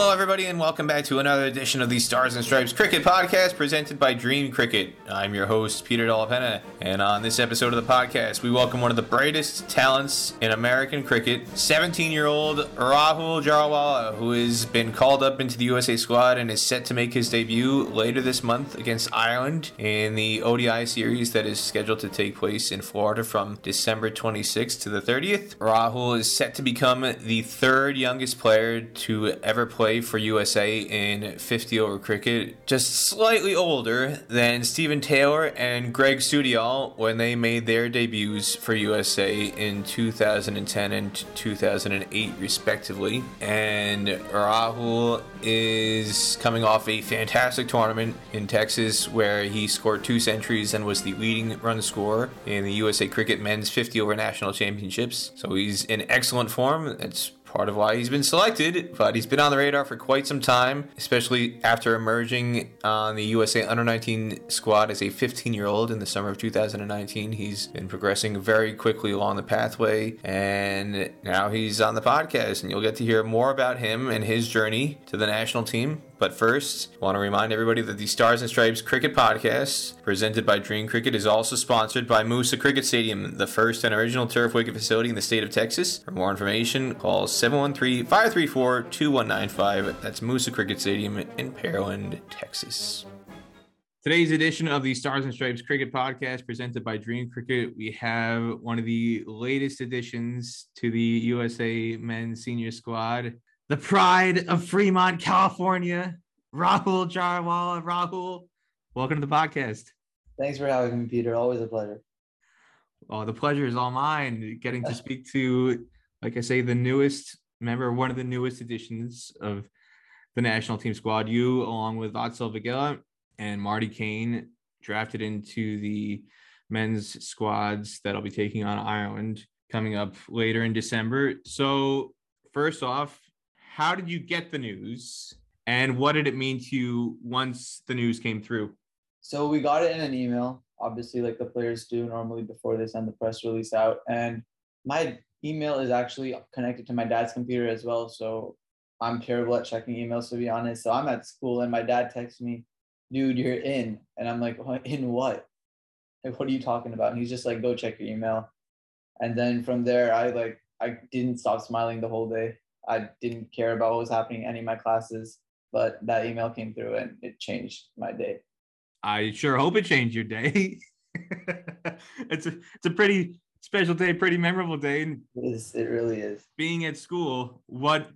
Hello, everybody, and welcome back to another edition of the Stars and Stripes Cricket Podcast presented by Dream Cricket. I'm your host, Peter Della Penna, and on this episode of the podcast, we welcome one of the brightest talents in American cricket, 17 year old Rahul Jariwala, who has been called up into the USA squad and is set to make his debut later this month against Ireland in the ODI series that is scheduled to take place in Florida from December 26th to the 30th. Rahul is set to become the third youngest player to ever play for USA in 50 over cricket, just slightly older than Steven Taylor and Greg Sewdial when they made their debuts for USA in 2010 and 2008, respectively. And Rahul is coming off a fantastic tournament in Texas where he scored two centuries and was the leading run scorer in the USA Cricket Men's 50 over National Championships. So he's in excellent form. Part of why he's been selected, but he's been on the radar for quite some time, especially after emerging on the USA Under 19 squad as a 15 year old in the summer of 2019. He's been progressing very quickly along the pathway, and now he's on the podcast, and you'll get to hear more about him and his journey to the national team. But first, I want to remind everybody that the Stars and Stripes Cricket Podcast, presented by Dream Cricket, is also sponsored by Moosa Cricket Stadium, the first and original turf wicket facility in the state of Texas. For more information, call 713 534 2195. That's Moosa Cricket Stadium in Pearland, Texas. Today's edition of the Stars and Stripes Cricket Podcast, presented by Dream Cricket, we have one of the latest additions to the USA men's senior squad, the pride of Fremont, California, Rahul Jariwala. Rahul, welcome to the podcast. Thanks for having me, Peter. Always a pleasure. Oh, the pleasure is all mine. Getting to speak to, like I say, the newest member, one of the newest additions of the national team squad. You, along with Vatsal Vaghela and Marty Kain, drafted into the men's squads that'll be taking on Ireland coming up later in December. So, first off, how did you get the news and what did it mean to you once the news came through? So we got it in an email, obviously, like the players do normally before they send the press release out. And my email is actually connected to my dad's computer as well. So I'm terrible at checking emails, to be honest. So I'm at school and my dad texts me, dude, you're in. And I'm like, in what? Like, what are you talking about? And he's just like, go check your email. And then from there, I like, I didn't stop smiling the whole day. I didn't care about what was happening in any of my classes, but that email came through and it changed my day. I sure hope it changed your day. it's a it's a pretty special day, pretty memorable day. It, is, it really is. Being at school, what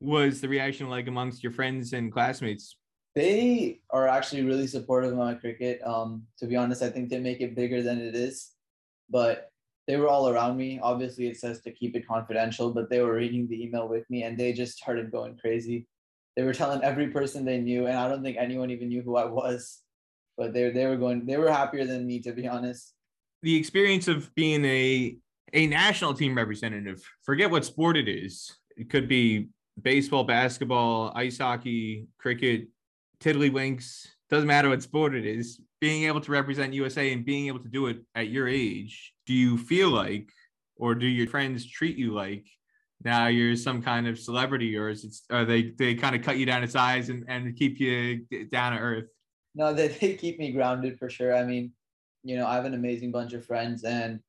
was the reaction like amongst your friends and classmates? They are actually really supportive of my cricket. Um, to be honest, I think they make it bigger than it is. But they were all around me. Obviously, it says to keep it confidential, but they were reading the email with me and they just started going crazy. They were telling every person they knew, and I don't think anyone even knew who I was. But they they were going, they were happier than me, to be honest. The experience of being a a national team representative, forget what sport it is. It could be baseball, basketball, ice hockey, cricket, tiddlywinks. Doesn't matter what sport it is. Being able to represent USA and being able to do it at your age do you feel like or do your friends treat you like now you're some kind of celebrity or is it are they they kind of cut you down to size and, and keep you down to earth? No they, they keep me grounded for sure. I mean you know i have an amazing bunch of friends and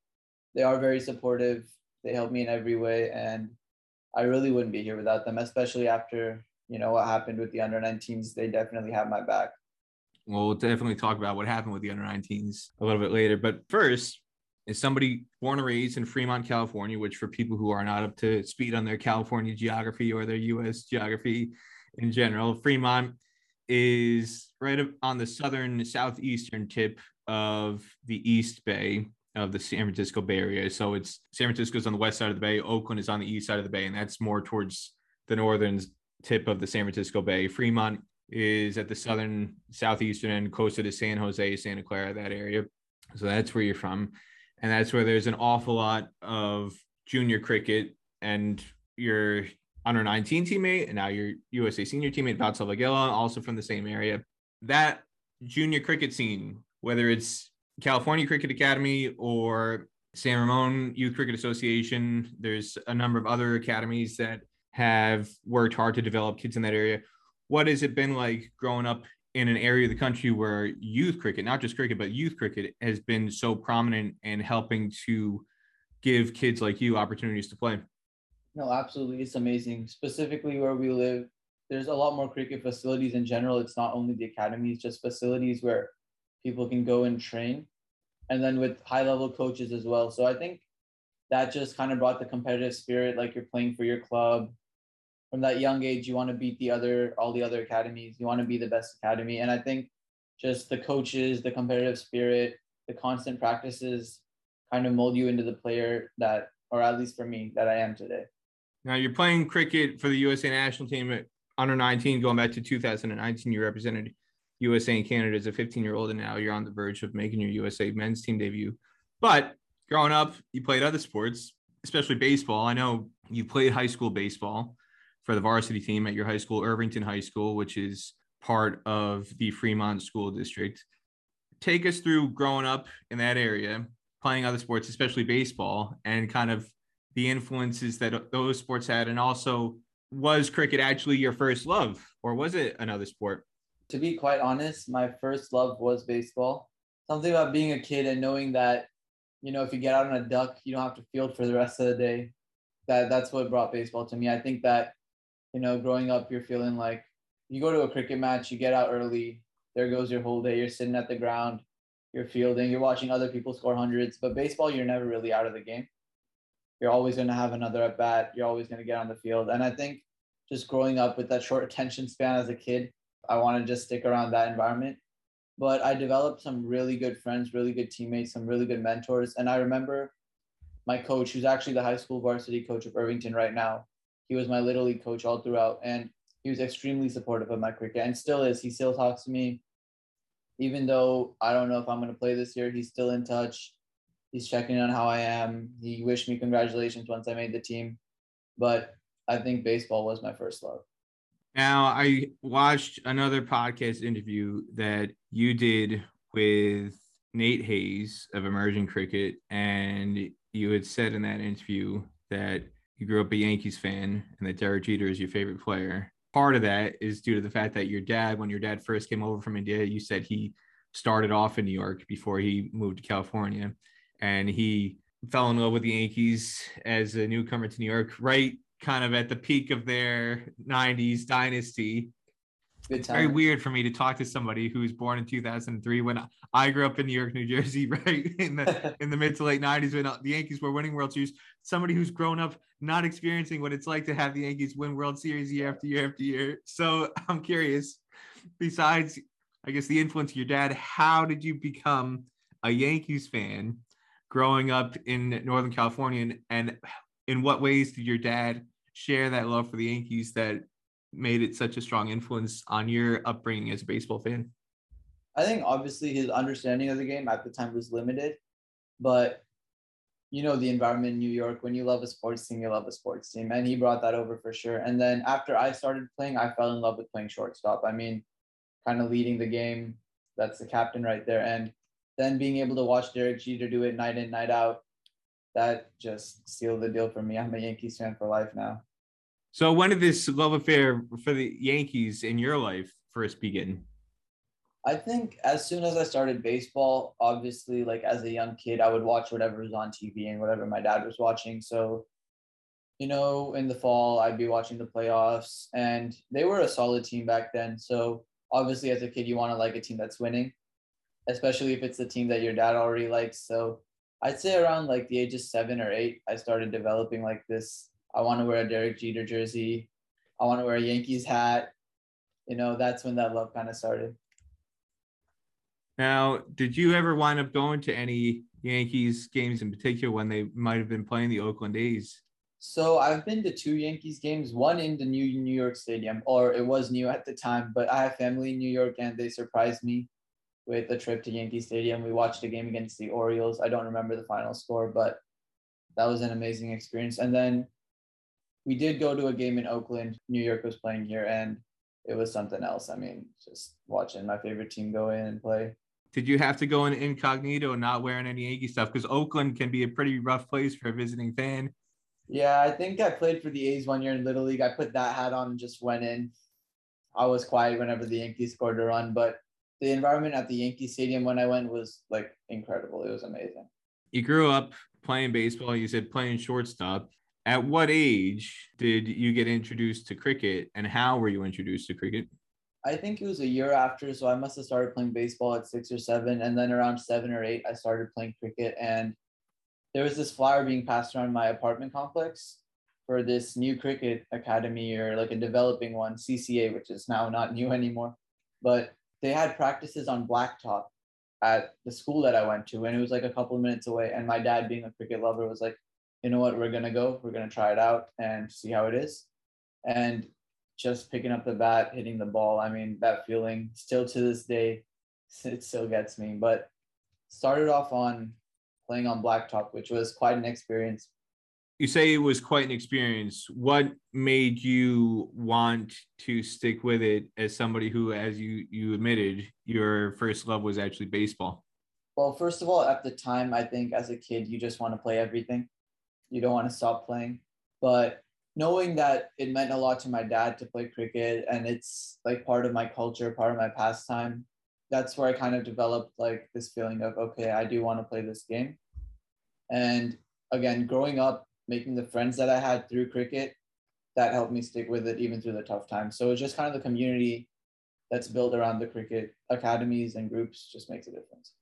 they are very supportive. They help me in every way and i really wouldn't be here without them especially after you know what happened with the under 19s they definitely have my back well definitely talk about what happened with the under 19s a little bit later but first is somebody born and raised in Fremont, California, which for people who are not up to speed on their California geography or their US geography in general, Fremont is right on the southern southeastern tip of the East Bay of the San Francisco Bay Area. So it's San Francisco's on the west side of the bay, Oakland is on the east side of the bay, and that's more towards the northern tip of the San Francisco Bay. Fremont is at the southern southeastern end, closer to San Jose, Santa Clara, that area. So that's where you're from and that's where there's an awful lot of junior cricket and your under 19 teammate and now your USA senior teammate Vatsal Vaghela, also from the same area. That junior cricket scene, whether it's California Cricket Academy or San Ramon Youth Cricket Association, there's a number of other academies that have worked hard to develop kids in that area. What has it been like growing up in an area of the country where youth cricket, not just cricket, but youth cricket has been so prominent and helping to give kids like you opportunities to play? No, absolutely. It's amazing. Specifically where we live, there's a lot more cricket facilities in general. It's not only the academies, just facilities where people can go and train. And then with high level coaches as well. So I think that just kind of brought the competitive spirit, like you're playing for your club. From that young age, you want to beat the other, all the other academies. You want to be the best academy. And I think just the coaches, the competitive spirit, the constant practices kind of mold you into the player that, or at least for me, that I am today. Now you're playing cricket for the USA national team at under 19, going back to 2019. You represented USA and Canada as a 15 year old, and now you're on the verge of making your USA men's team debut. But growing up, you played other sports, especially baseball. I know you played high school baseball for the varsity team at your high school, Irvington High School, which is part of the Fremont School District. Take us through growing up in that area, playing other sports, especially baseball, and kind of the influences that those sports had, and also was cricket actually your first love, or was it another sport? To be quite honest, my first love was baseball. Something about being a kid and knowing that you know, if you get out on a duck, you don't have to field for the rest of the day. That that's what brought baseball to me. I think that, you know, growing up, you're feeling like you go to a cricket match, you get out early, there goes your whole day. You're sitting at the ground, you're fielding, you're watching other people score hundreds. But baseball, you're never really out of the game. You're always going to have another at bat. You're always going to get on the field. And I think just growing up with that short attention span as a kid, I want to just stick around that environment but I developed some really good friends, really good teammates, some really good mentors. And I remember my coach, who's actually the high school varsity coach of Irvington right now, he was my little league coach all throughout. And he was extremely supportive of my cricket and still is. He still talks to me. Even though I don't know if I'm going to play this year, he's still in touch. He's checking on how I am. He wished me congratulations once I made the team. But I think baseball was my first love. Now, I watched another podcast interview that you did with Nate Hayes of Emerging Cricket, and you had said in that interview that you grew up a Yankees fan and that Derek Jeter is your favorite player. Part of that is due to the fact that your dad, when your dad first came over from India, you said he started off in New York before he moved to California, and he fell in love with the Yankees as a newcomer to New York right kind of at the peak of their 90s dynasty. It's very weird for me to talk to somebody who was born in 2003 when I grew up in New York, New Jersey, right in the in the mid to late 90s when uh, the Yankees were winning World Series. Somebody who's grown up not experiencing what it's like to have the Yankees win World Series year after year after year. So I'm curious. Besides, I guess the influence of your dad, how did you become a Yankees fan growing up in Northern California, and, and in what ways did your dad share that love for the Yankees that made it such a strong influence on your upbringing as a baseball fan? I think obviously his understanding of the game at the time was limited, but you know the environment in New York. When you love a sports team, you love a sports team, and he brought that over for sure. And then after I started playing, I fell in love with playing shortstop. I mean, kind of leading the game. That's the captain right there, and then being able to watch Derek Jeter do it night in, night out, that just sealed the deal for me. I'm a Yankees fan for life now. So when did this love affair for the Yankees in your life first begin? I think as soon as I started baseball, obviously, like as a young kid, I would watch whatever was on TV and whatever my dad was watching. So, you know, in the fall, I'd be watching the playoffs, and they were a solid team back then. So, obviously, as a kid, you want to like a team that's winning, especially if it's the team that your dad already likes. So, I'd say around like the age of seven or eight, I started developing like this. I want to wear a Derek Jeter jersey. I want to wear a Yankees hat. You know, that's when that love kind of started. Now, did you ever wind up going to any Yankees games in particular when they might have been playing the Oakland A's? So I've been to two Yankees games, one in the new New York Stadium, or it was new at the time, but I have family in New York and they surprised me with a trip to Yankee Stadium. We watched a game against the Orioles. I don't remember the final score, but that was an amazing experience. And then we did go to a game in Oakland. New York was playing here, and it was something else. I mean, just watching my favorite team go in and play. Did you have to go in incognito and not wearing any Yankee stuff? Because Oakland can be a pretty rough place for a visiting fan. Yeah, I think I played for the A's one year in Little League. I put that hat on and just went in. I was quiet whenever the Yankees scored a run, but the environment at the Yankee Stadium when I went was like incredible. It was amazing. You grew up playing baseball. You said playing shortstop. At what age did you get introduced to cricket, and how were you introduced to cricket? I think it was a year after, so I must have started playing baseball at six or seven, and then around seven or eight, I started playing cricket. And there was this flyer being passed around my apartment complex for this new cricket academy or like a developing one, CCA, which is now not new anymore. But they had practices on blacktop at the school that I went to, and it was like a couple of minutes away. And my dad, being a cricket lover, was like, "You know what? We're gonna go. We're gonna try it out and see how it is." And just picking up the bat, hitting the ball. I mean, that feeling still to this day, it still gets me. But started off on playing on blacktop, which was quite an experience. You say it was quite an experience. What made you want to stick with it as somebody who, as you you admitted, your first love was actually baseball? Well, first of all, at the time, I think as a kid, you just want to play everything. You don't want to stop playing. But knowing that it meant a lot to my dad to play cricket and it's like part of my culture, part of my pastime, that's where I kind of developed like this feeling of, okay, I do want to play this game. And again, growing up, making the friends that I had through cricket, that helped me stick with it even through the tough times. So it's just kind of the community that's built around the cricket academies and groups just makes a difference.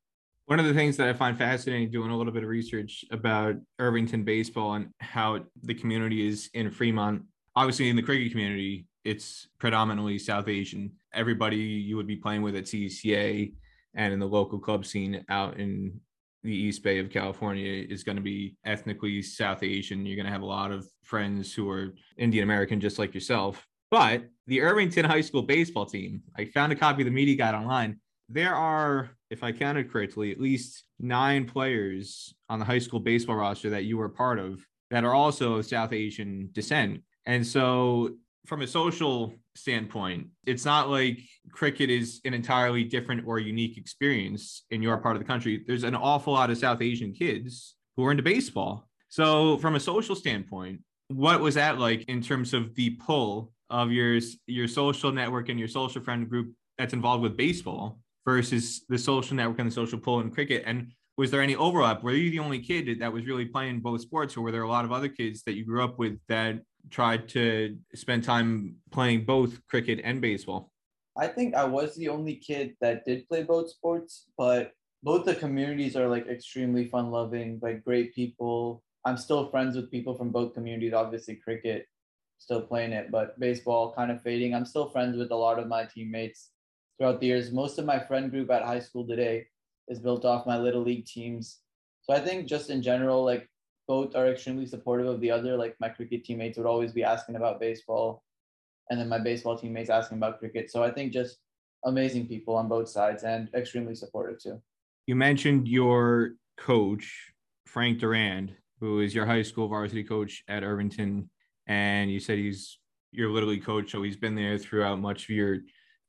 One of the things that I find fascinating doing a little bit of research about Irvington baseball and how the community is in Fremont, obviously in the cricket community, it's predominantly South Asian. Everybody you would be playing with at CCA and in the local club scene out in the East Bay of California is going to be ethnically South Asian. You're going to have a lot of friends who are Indian American, just like yourself. But the Irvington High School baseball team, I found a copy of the media guide online. There are if I counted correctly, at least nine players on the high school baseball roster that you were part of that are also of South Asian descent. And so, from a social standpoint, it's not like cricket is an entirely different or unique experience in your part of the country. There's an awful lot of South Asian kids who are into baseball. So, from a social standpoint, what was that like in terms of the pull of your your social network and your social friend group that's involved with baseball versus the social network and the social pull in cricket? And was there any overlap? Were you the only kid that was really playing both sports, or were there a lot of other kids that you grew up with that tried to spend time playing both cricket and baseball? I think I was the only kid that did play both sports, but both the communities are like extremely fun loving, like great people. I'm still friends with people from both communities, obviously cricket, still playing it, but baseball kind of fading. I'm still friends with a lot of my teammates throughout the years. Most of my friend group at high school today is built off my little league teams. So I think just in general, like both are extremely supportive of the other. Like my cricket teammates would always be asking about baseball, and then my baseball teammates asking about cricket. So I think just amazing people on both sides and extremely supportive too. You mentioned your coach, Frank Durand, who is your high school varsity coach at Irvington, and you said he's your little league coach, so he's been there throughout much of your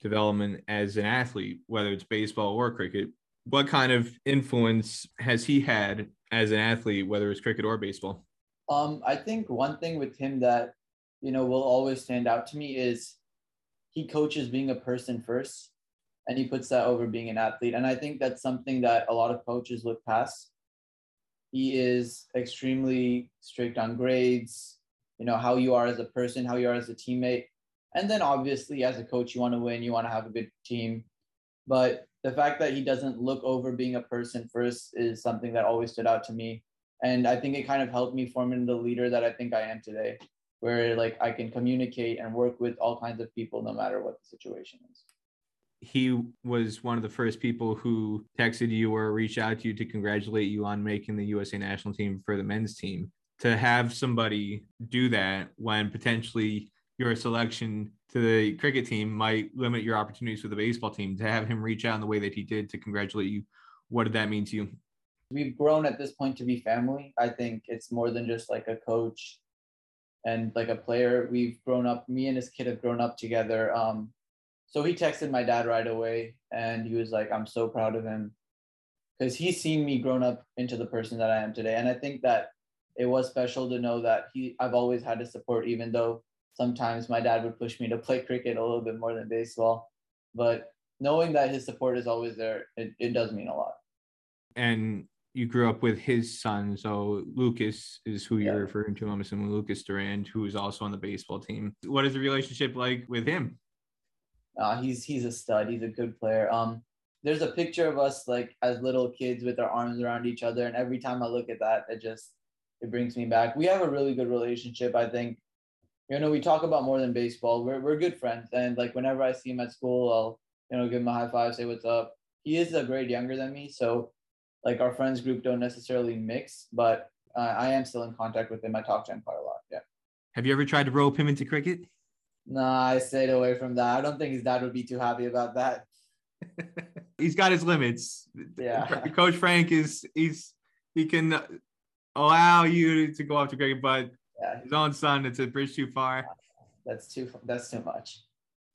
development as an athlete, whether it's baseball or cricket. What kind of influence has he had as an athlete, whether it's cricket or baseball? Um, I think one thing with him that you know will always stand out to me is he coaches being a person first, and he puts that over being an athlete. And I think that's something that a lot of coaches look past. He is extremely strict on grades, you know, how you are as a person, how you are as a teammate. And then obviously, as a coach, you want to win, you want to have a good team. But the fact that he doesn't look over being a person first is something that always stood out to me. And I think it kind of helped me form into the leader that I think I am today, where like I can communicate and work with all kinds of people no matter what the situation is. He was one of the first people who texted you or reached out to you to congratulate you on making the USA national team for the men's team. To have somebody do that when potentially your selection to the cricket team might limit your opportunities for the baseball team. To have him reach out in the way that he did to congratulate you, what did that mean to you? We've grown at this point to be family. I think it's more than just like a coach and like a player. We've grown up. Me and his kid have grown up together. Um, so he texted my dad right away, and he was like, "I'm so proud of him." Because he's seen me grown up into the person that I am today. And I think that it was special to know that he I've always had his support, even though sometimes my dad would push me to play cricket a little bit more than baseball. But knowing that his support is always there, it, it does mean a lot. And you grew up with his son, so Lucas is who you're yeah. referring to. I'm assuming Lucas Durand, who is also on the baseball team. What is the relationship like with him? Uh, he's he's a stud. He's a good player. Um, there's a picture of us like as little kids with our arms around each other, and every time I look at that, it just it brings me back. We have a really good relationship. I think, you know, we talk about more than baseball. We're we're good friends, and like whenever I see him at school, I'll you know give him a high five, say what's up. He is a grade younger than me, so like our friends group don't necessarily mix, but uh, I am still in contact with him. I talk to him quite a lot. Yeah. Have you ever tried to rope him into cricket? Nah, I stayed away from that. I don't think his dad would be too happy about that. he's got his limits. Yeah. Coach Frank is he's he can allow you to go off to cricket, but yeah. his own son, it's a bridge too far. That's too that's too much.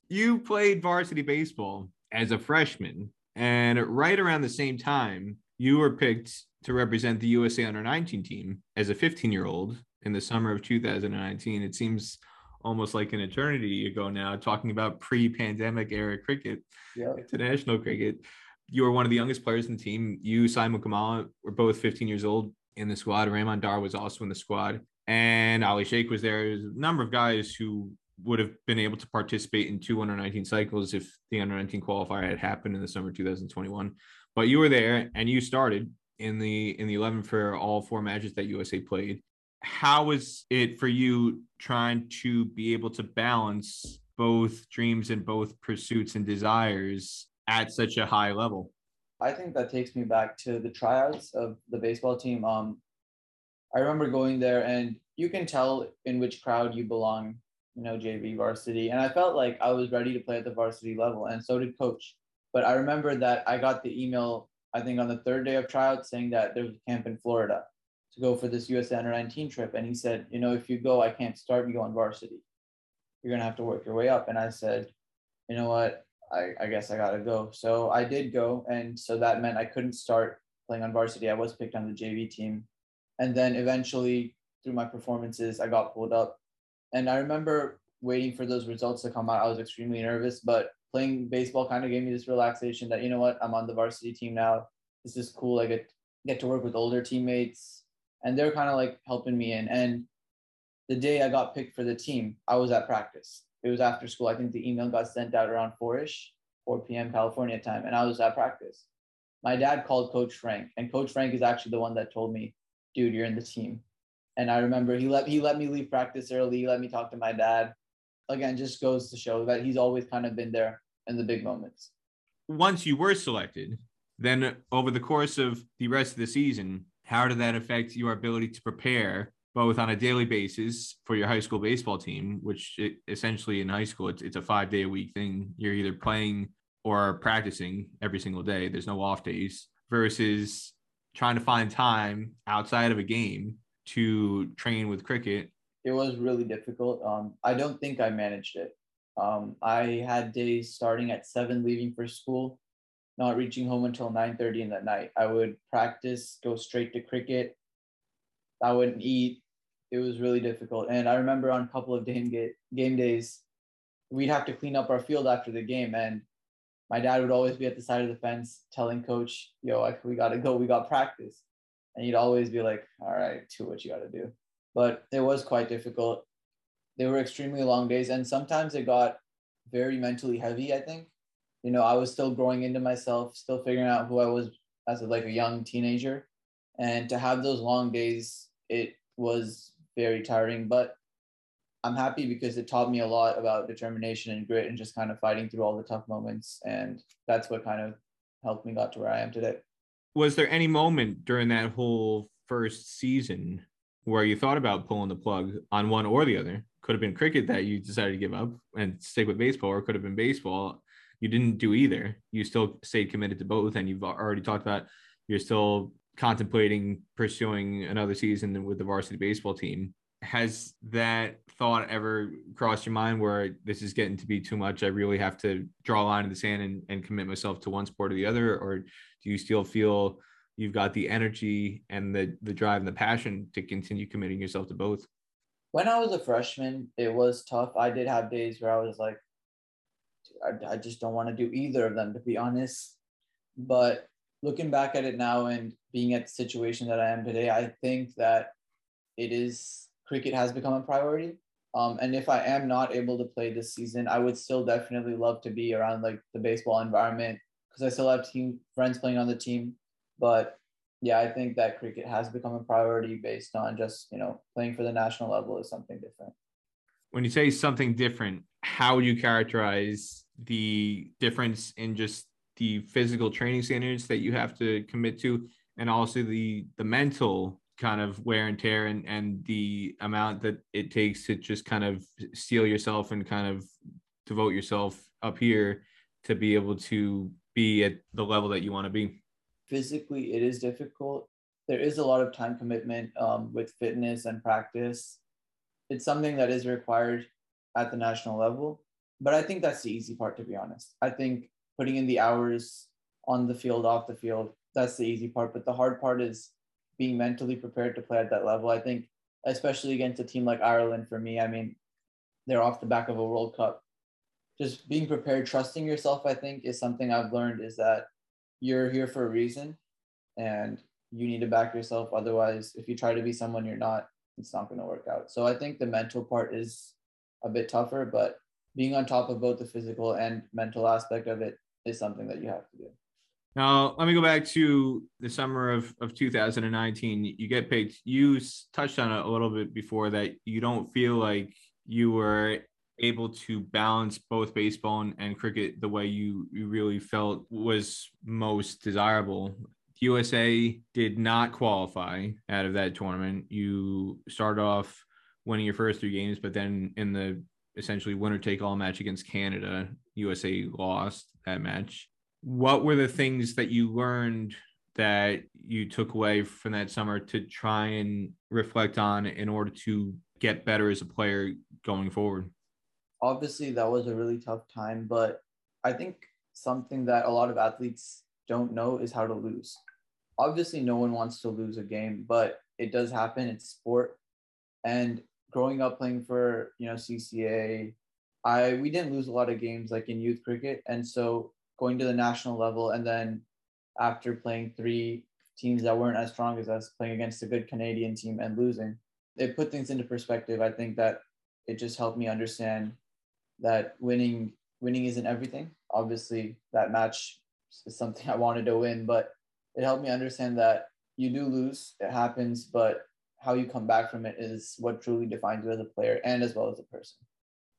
You played varsity baseball as a freshman, and right around the same time, you were picked to represent the USA under 19 team as a 15 year old in the summer of 2019. It seems almost like an eternity ago now, talking about pre pandemic era cricket, yeah. international cricket. You were one of the youngest players in the team. You, Sai Mukkamalla, were both 15 years old in the squad. Raymond Dar was also in the squad. And Ali Sheikh was there. There's a number of guys who would have been able to participate in two under 19 cycles if the under 19 qualifier had happened in the summer 2021 but you were there and you started in the in the 11 for all four matches that USA played how was it for you trying to be able to balance both dreams and both pursuits and desires at such a high level I think that takes me back to the tryouts of the baseball team. Um, I remember going there, and you can tell in which crowd you belong, you know, JV varsity. And I felt like I was ready to play at the varsity level, and so did coach. But I remember that I got the email, I think on the third day of tryouts, saying that there was a camp in Florida to go for this USA Under 19 trip. And he said, you know, if you go, I can't start you on varsity. You're gonna have to work your way up. And I said, you know what? I, I guess I gotta go. So I did go, and so that meant I couldn't start playing on varsity. I was picked on the JV team, and then eventually through my performances, I got pulled up. And I remember waiting for those results to come out. I was extremely nervous, but playing baseball kind of gave me this relaxation that you know what, I'm on the varsity team now. This is cool. I get get to work with older teammates, and they're kind of like helping me in. And the day I got picked for the team, I was at practice it was after school. I think the email got sent out around four-ish, 4 p.m. California time, and I was at practice. My dad called Coach Frank, and Coach Frank is actually the one that told me, "Dude, you're in the team." And I remember he let he let me leave practice early. He let me talk to my dad. Again, just goes to show that he's always kind of been there in the big moments. Once you were selected, then over the course of the rest of the season, how did that affect your ability to prepare both on a daily basis for your high school baseball team, which it, essentially in high school, it's, it's a five day a week thing. You're either playing or practicing every single day. There's no off days versus trying to find time outside of a game to train with cricket. It was really difficult. Um, I don't think I managed it. Um, I had days starting at seven, leaving for school, not reaching home until 9:30 in the night. I would practice, go straight to cricket, I wouldn't eat. It was really difficult. And I remember on a couple of game game days, we'd have to clean up our field after the game, and my dad would always be at the side of the fence telling coach, "Yo, we gotta go. We got practice." And he'd always be like, "All right, do what you gotta do." But it was quite difficult. They were extremely long days, and sometimes it got very mentally heavy. I think, you know, I was still growing into myself, still figuring out who I was as a, like a young teenager, and to have those long days it was very tiring, but I'm happy because it taught me a lot about determination and grit and just kind of fighting through all the tough moments. And that's what kind of helped me got to where I am today. Was there any moment during that whole first season where you thought about pulling the plug on one or the other? Could have been cricket that you decided to give up and stick with baseball, or could have been baseball. You didn't do either. You still stayed committed to both, and you've already talked about you're still contemplating pursuing another season with the varsity baseball team. Has that thought ever crossed your mind where this is getting to be too much? I really have to draw a line in the sand and, and commit myself to one sport or the other? Or do you still feel you've got the energy and the the drive and the passion to continue committing yourself to both? When I was a freshman, it was tough. I did have days where I was like, I, I just don't want to do either of them, to be honest. But looking back at it now and being at the situation that I am today, I think that it is cricket has become a priority. Um, and if I am not able to play this season, I would still definitely love to be around like the baseball environment because I still have team friends playing on the team. But yeah, I think that cricket has become a priority based on just you know playing for the national level is something different. When you say something different, how would you characterize the difference in just the physical training standards that you have to commit to, and also the the mental kind of wear and tear and, and the amount that it takes to just kind of steel yourself and kind of devote yourself up here to be able to be at the level that you want to be. Physically it is difficult. There is a lot of time commitment um, with fitness and practice. It's something that is required at the national level but i think that's the easy part to be honest. I think putting in the hours on the field off the field that's the easy part but the hard part is being mentally prepared to play at that level. I think, especially against a team like Ireland, for me, I mean, they're off the back of a World Cup. Just being prepared, trusting yourself, I think, is something I've learned is that you're here for a reason and you need to back yourself. Otherwise, if you try to be someone you're not, it's not going to work out. So I think the mental part is a bit tougher, but being on top of both the physical and mental aspect of it is something that you have to do. Now, let me go back to the summer of, of 2019. You get picked. You touched on it a little bit before that you don't feel like you were able to balance both baseball and, and cricket the way you, you really felt was most desirable. USA did not qualify out of that tournament. You started off winning your first three games, but then in the essentially winner take all match against Canada, USA lost that match what were the things that you learned that you took away from that summer to try and reflect on in order to get better as a player going forward? Obviously, that was a really tough time, but I think something that a lot of athletes don't know is how to lose. Obviously, no one wants to lose a game, but it does happen. It's sport. And growing up playing for, you know, CCA, I we didn't lose a lot of games like in youth cricket. And so going to the national level, and then after playing three teams that weren't as strong as us, playing against a good Canadian team and losing, it put things into perspective. I think that it just helped me understand that winning winning isn't everything. Obviously, that match is something I wanted to win, but it helped me understand that you do lose, it happens, but how you come back from it is what truly defines you as a player and as well as a person.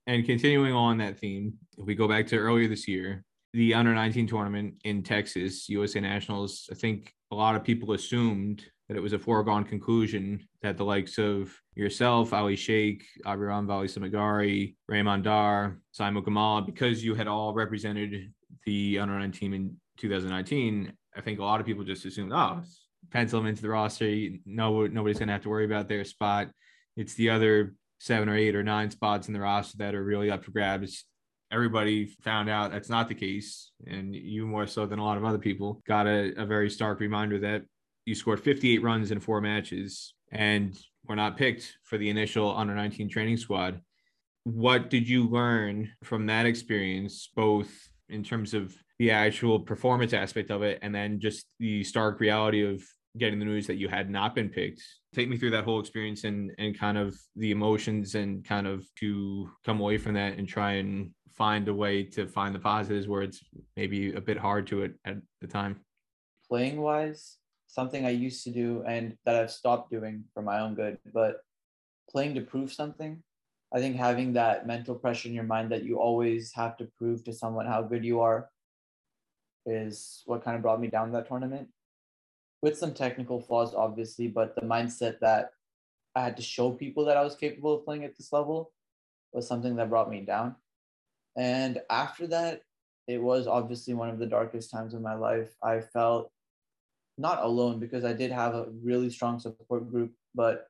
And continuing on that theme, if we go back to earlier this year, the under 19 tournament in Texas, USA Nationals, I think a lot of people assumed that it was a foregone conclusion that the likes of yourself, Ali Sheikh, Abhiram Valisamagari, Raymond Dar, Sai Mukkamalla, because you had all represented the under 19 team in 2019, I think a lot of people just assumed, oh, pencil them into the roster. No, nobody's going to have to worry about their spot. It's the other seven or eight or nine spots in the roster that are really up for grabs everybody found out that's not the case. And you more so than a lot of other people got a, a very stark reminder that you scored 58 runs in four matches and were not picked for the initial under 19 training squad. What did you learn from that experience, both in terms of the actual performance aspect of it and then just the stark reality of getting the news that you had not been picked. Take me through that whole experience and and kind of the emotions and kind of to come away from that and try and find a way to find the positives where it's maybe a bit hard to it at the time. Playing wise something i used to do and that i've stopped doing for my own good but playing to prove something i think having that mental pressure in your mind that you always have to prove to someone how good you are is what kind of brought me down that tournament with some technical flaws, obviously, but the mindset that I had to show people that I was capable of playing at this level was something that brought me down. And after that, it was obviously one of the darkest times of my life. I felt not alone because I did have a really strong support group, but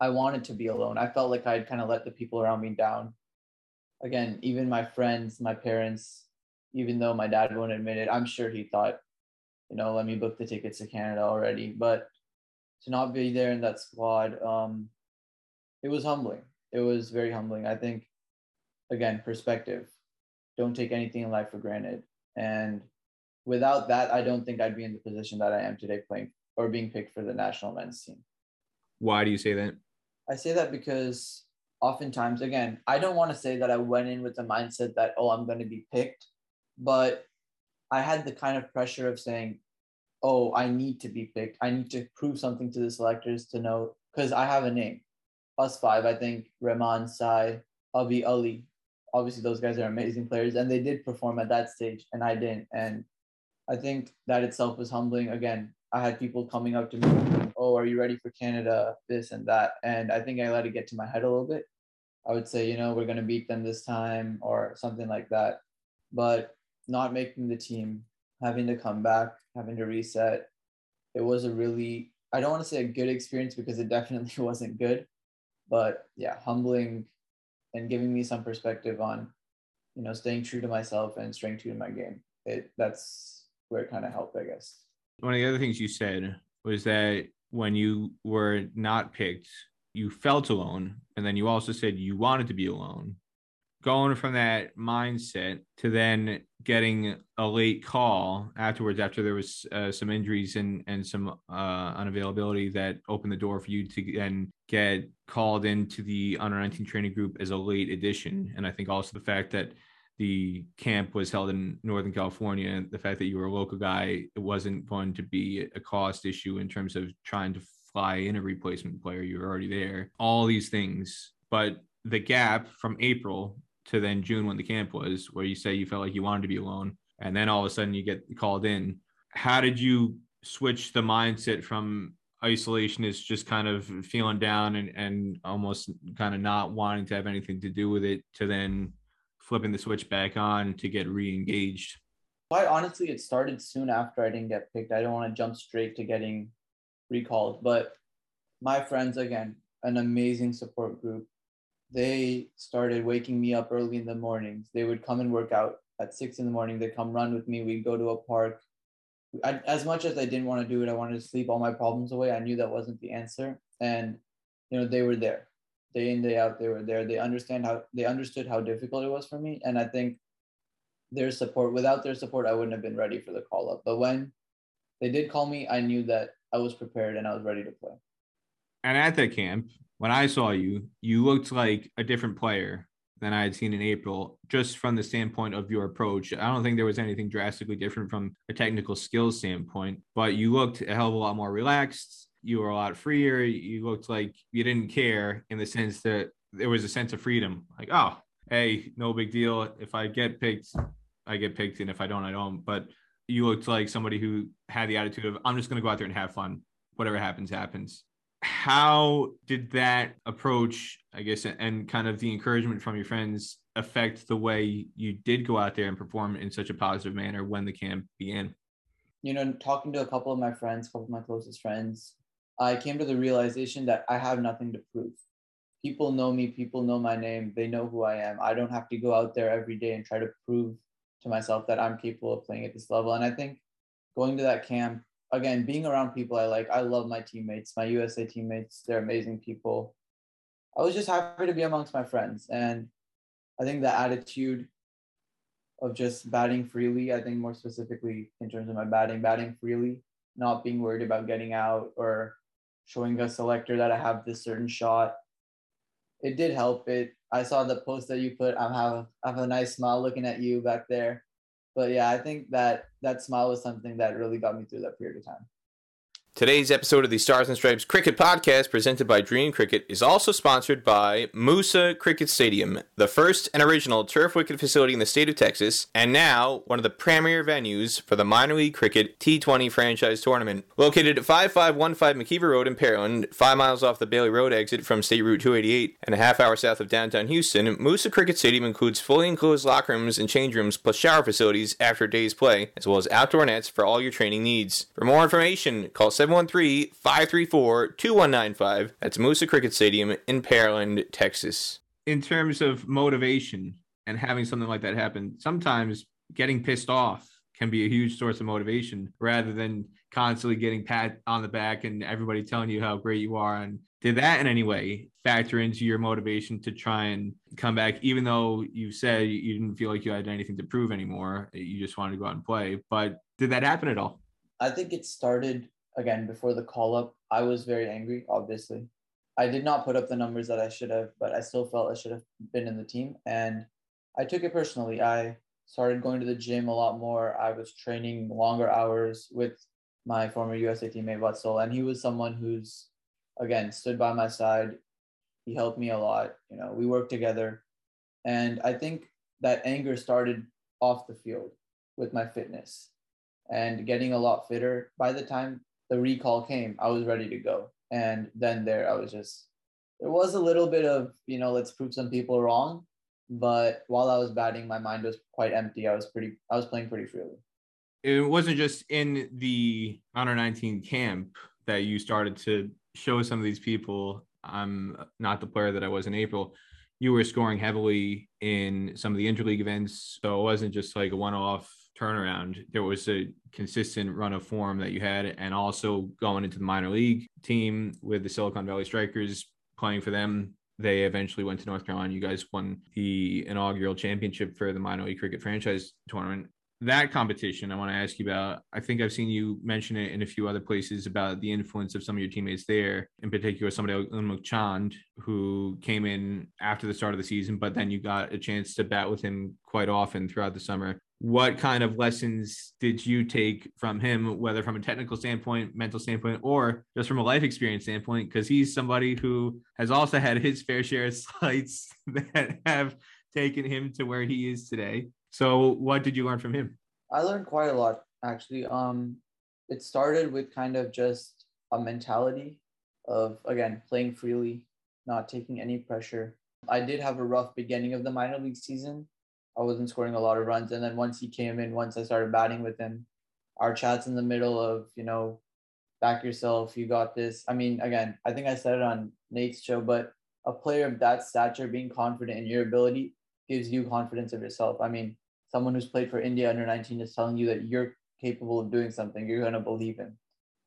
I wanted to be alone. I felt like I'd kind of let the people around me down. Again, even my friends, my parents, even though my dad won't admit it, I'm sure he thought you know, let me book the tickets to Canada already. But to not be there in that squad, um, it was humbling. It was very humbling. I think, again, perspective. Don't take anything in life for granted. And without that, I don't think I'd be in the position that I am today playing or being picked for the national men's team. Why do you say that? I say that because oftentimes, again, I don't want to say that I went in with the mindset that, oh, I'm going to be picked, but I had the kind of pressure of saying, oh, I need to be picked. I need to prove something to the selectors to know, because I have a name. Us five, I think Rahman, Sai, Avi, Ali. Obviously, those guys are amazing players, and they did perform at that stage, and I didn't. And I think that itself was humbling. Again, I had people coming up to me, oh, are you ready for Canada? This and that. And I think I let it get to my head a little bit. I would say, you know, we're going to beat them this time or something like that. But not making the team, having to come back, having to reset, it was a really, I don't want to say a good experience because it definitely wasn't good. But yeah, humbling and giving me some perspective on, you know, staying true to myself and staying true to my game. It that's where it kind of helped, I guess one of the other things you said was that when you were not picked, you felt alone. And then you also said you wanted to be alone. Going from that mindset to then getting a late call afterwards, after there was uh, some injuries and, and some uh, unavailability that opened the door for you to then get called into the under 19 training group as a late addition. And I think also the fact that the camp was held in Northern California, the fact that you were a local guy, it wasn't going to be a cost issue in terms of trying to fly in a replacement player. You were already there. All these things. But the gap from April to then June when the camp was, where you say you felt like you wanted to be alone, and then all of a sudden you get called in. How did you switch the mindset from isolation is just kind of feeling down and, and almost kind of not wanting to have anything to do with it to then flipping the switch back on to get re-engaged? Quite honestly, it started soon after I didn't get picked. I don't want to jump straight to getting recalled, but my friends again, an amazing support group. They started waking me up early in the mornings. They would come and work out at six in the morning. They'd come run with me. We'd go to a park. I, as much as I didn't want to do it, I wanted to sleep all my problems away. I knew that wasn't the answer, and you know they were there day in day out they were there they understand how they understood how difficult it was for me and i think their support without their support i wouldn't have been ready for the call up but when they did call me i knew that i was prepared and i was ready to play and at that camp when i saw you you looked like a different player than i had seen in april just from the standpoint of your approach i don't think there was anything drastically different from a technical skills standpoint but you looked a hell of a lot more relaxed you were a lot freer. You looked like you didn't care in the sense that there was a sense of freedom. Like, oh, hey, no big deal. If I get picked, I get picked, and if I don't, I don't. But you looked like somebody who had the attitude of, I'm just going to go out there and have fun. Whatever happens, happens. How did that approach, I guess, and kind of the encouragement from your friends affect the way you did go out there and perform in such a positive manner when the camp began? You know, talking to a couple of my friends, a couple of my closest friends, I came to the realization that I have nothing to prove. People know me, people know my name, they know who I am. I don't have to go out there every day and try to prove to myself that I'm capable of playing at this level. And I think going to that camp, again, being around people I like, I love my teammates, my USA teammates, they're amazing people. I was just happy to be amongst my friends. And I think the attitude of just batting freely, I think more specifically in terms of my batting, batting freely, not being worried about getting out or showing a selector that I have this certain shot. It did help. It I saw the post that you put. I have I have a nice smile looking at you back there. But yeah, I think that that smile was something that really got me through that period of time. Today's episode of the Stars and Stripes Cricket Podcast, presented by Dream Cricket, is also sponsored by Moosa Cricket Stadium, the first and original turf wicket facility in the state of Texas, and now one of the premier venues for the minor league cricket T20 franchise tournament. Located at 5515 McKeever Road in Pearland, five miles off the Bailey Road exit from State Route 288, and a half hour south of downtown Houston, Moosa Cricket Stadium includes fully enclosed locker rooms and change rooms, plus shower facilities after a day's play, as well as outdoor nets for all your training needs. For more information, call 713 534 2195. That's Moosa Cricket Stadium in Pearland, Texas. In terms of motivation and having something like that happen, sometimes getting pissed off can be a huge source of motivation rather than constantly getting pat on the back and everybody telling you how great you are. And did that in any way factor into your motivation to try and come back, even though you said you didn't feel like you had anything to prove anymore? You just wanted to go out and play. But did that happen at all? I think it started again before the call up. I was very angry, obviously. I did not put up the numbers that I should have, but I still felt I should have been in the team. And I took it personally. I started going to the gym a lot more. I was training longer hours with my former USA teammate Vatsal, and he was someone who's again stood by my side. He helped me a lot. You know, we worked together, and I think that anger started off the field with my fitness and getting a lot fitter. By the time the recall came, I was ready to go, and then there I was just. There was a little bit of you know let's prove some people wrong, but while I was batting, my mind was quite empty. I was pretty, I was playing pretty freely. It wasn't just in the under 19 camp that you started to show some of these people I'm not the player that I was in April. You were scoring heavily in some of the interleague events, so it wasn't just like a one-off turnaround. There was a consistent run of form that you had, and also going into the minor league team with the Silicon Valley Strikers, playing for them they eventually went to North Carolina. You guys won the inaugural championship for the minor league cricket franchise tournament. That competition, I want to ask you about. I think I've seen you mention it in a few other places about the influence of some of your teammates there, in particular, somebody like Unmukt Chand, who came in after the start of the season, but then you got a chance to bat with him quite often throughout the summer what kind of lessons did you take from him, whether from a technical standpoint, mental standpoint, or just from a life experience standpoint? Because he's somebody who has also had his fair share of slights that have taken him to where he is today. So, what did you learn from him? I learned quite a lot, actually. Um, it started with kind of just a mentality of, again, playing freely, not taking any pressure. I did have a rough beginning of the minor league season I wasn't scoring a lot of runs. And then once he came in, once I started batting with him, our chats in the middle of, you know, back yourself, you got this. I mean, again, I think I said it on Nate's show, but a player of that stature being confident in your ability gives you confidence of yourself. I mean, someone who's played for India under 19 is telling you that you're capable of doing something, you're going to believe him.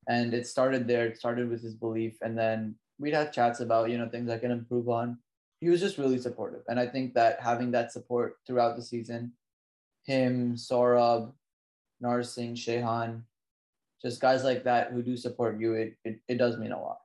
And it started there. It started with his belief. And then we'd have chats about, you know, things I can improve on he was just really supportive. And I think that having that support throughout the season, him, Saurabh, Narsingh, Shehan, just guys like that who do support you, it, it, it does mean a lot.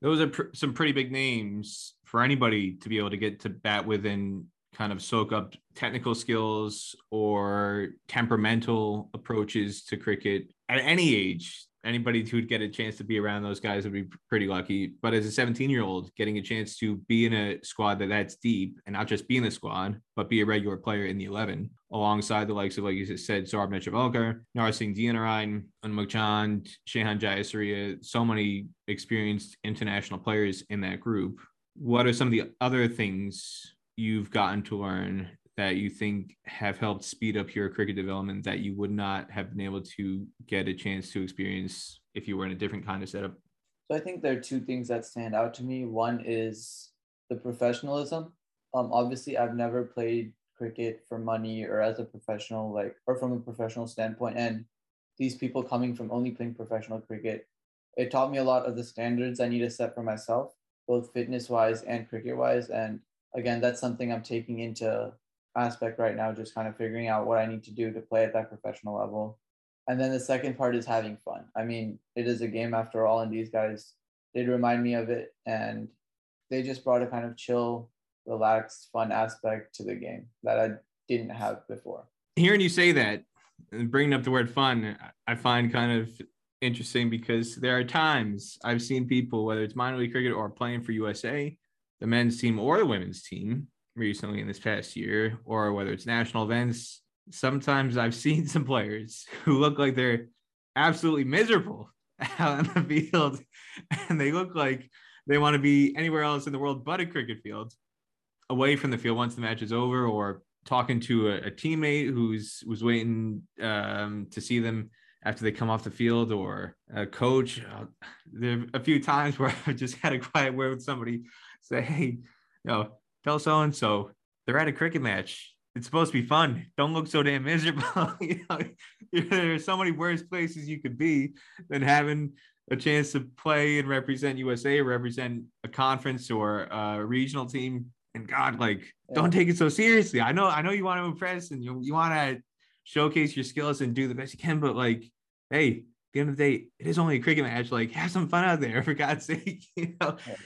Those are pr- some pretty big names for anybody to be able to get to bat with and kind of soak up technical skills or temperamental approaches to cricket at any age anybody who'd get a chance to be around those guys would be pretty lucky. But as a 17 year old, getting a chance to be in a squad that that's deep and not just be in the squad, but be a regular player in the 11 alongside the likes of, like you said, Saurabh Netravalkar, Narsingh Deonarine, Unmukt Chand, Shehan Jayasuriya, so many experienced international players in that group. What are some of the other things you've gotten to learn that you think have helped speed up your cricket development that you would not have been able to get a chance to experience if you were in a different kind of setup? So I think there are two things that stand out to me. One is the professionalism. Um, obviously, I've never played cricket for money or as a professional, like or from a professional standpoint. And these people coming from only playing professional cricket, it taught me a lot of the standards I need to set for myself, both fitness wise and cricket wise. And again, that's something I'm taking into aspect right now, just kind of figuring out what I need to do to play at that professional level. And then the second part is having fun. I mean, it is a game after all, and these guys did remind me of it. And they just brought a kind of chill, relaxed, fun aspect to the game that I didn't have before. Hearing you say that, and bringing up the word fun, I find kind of interesting because there are times I've seen people, whether it's minor league cricket or playing for USA, the men's team or the women's team, recently in this past year, or whether it's national events, sometimes I've seen some players who look like they're absolutely miserable out in the field, and they look like they want to be anywhere else in the world but a cricket field, away from the field once the match is over, or talking to a, a teammate who's was waiting um, to see them after they come off the field, or a coach. Uh, there are a few times where I've just had a quiet word with somebody, say, "Hey, you know, tell so and so they're at a cricket match. it's supposed to be fun. Don't look so damn miserable. you know, there's so many worse places you could be than having a chance to play and represent USA, represent a conference or a regional team. And God, like, yeah. don't take it so seriously. I know, I know you want to impress and you, you want to showcase your skills and do the best you can, but like, hey, at the end of the day, it is only a cricket match. Like, have some fun out there for God's sake, you know. Yeah.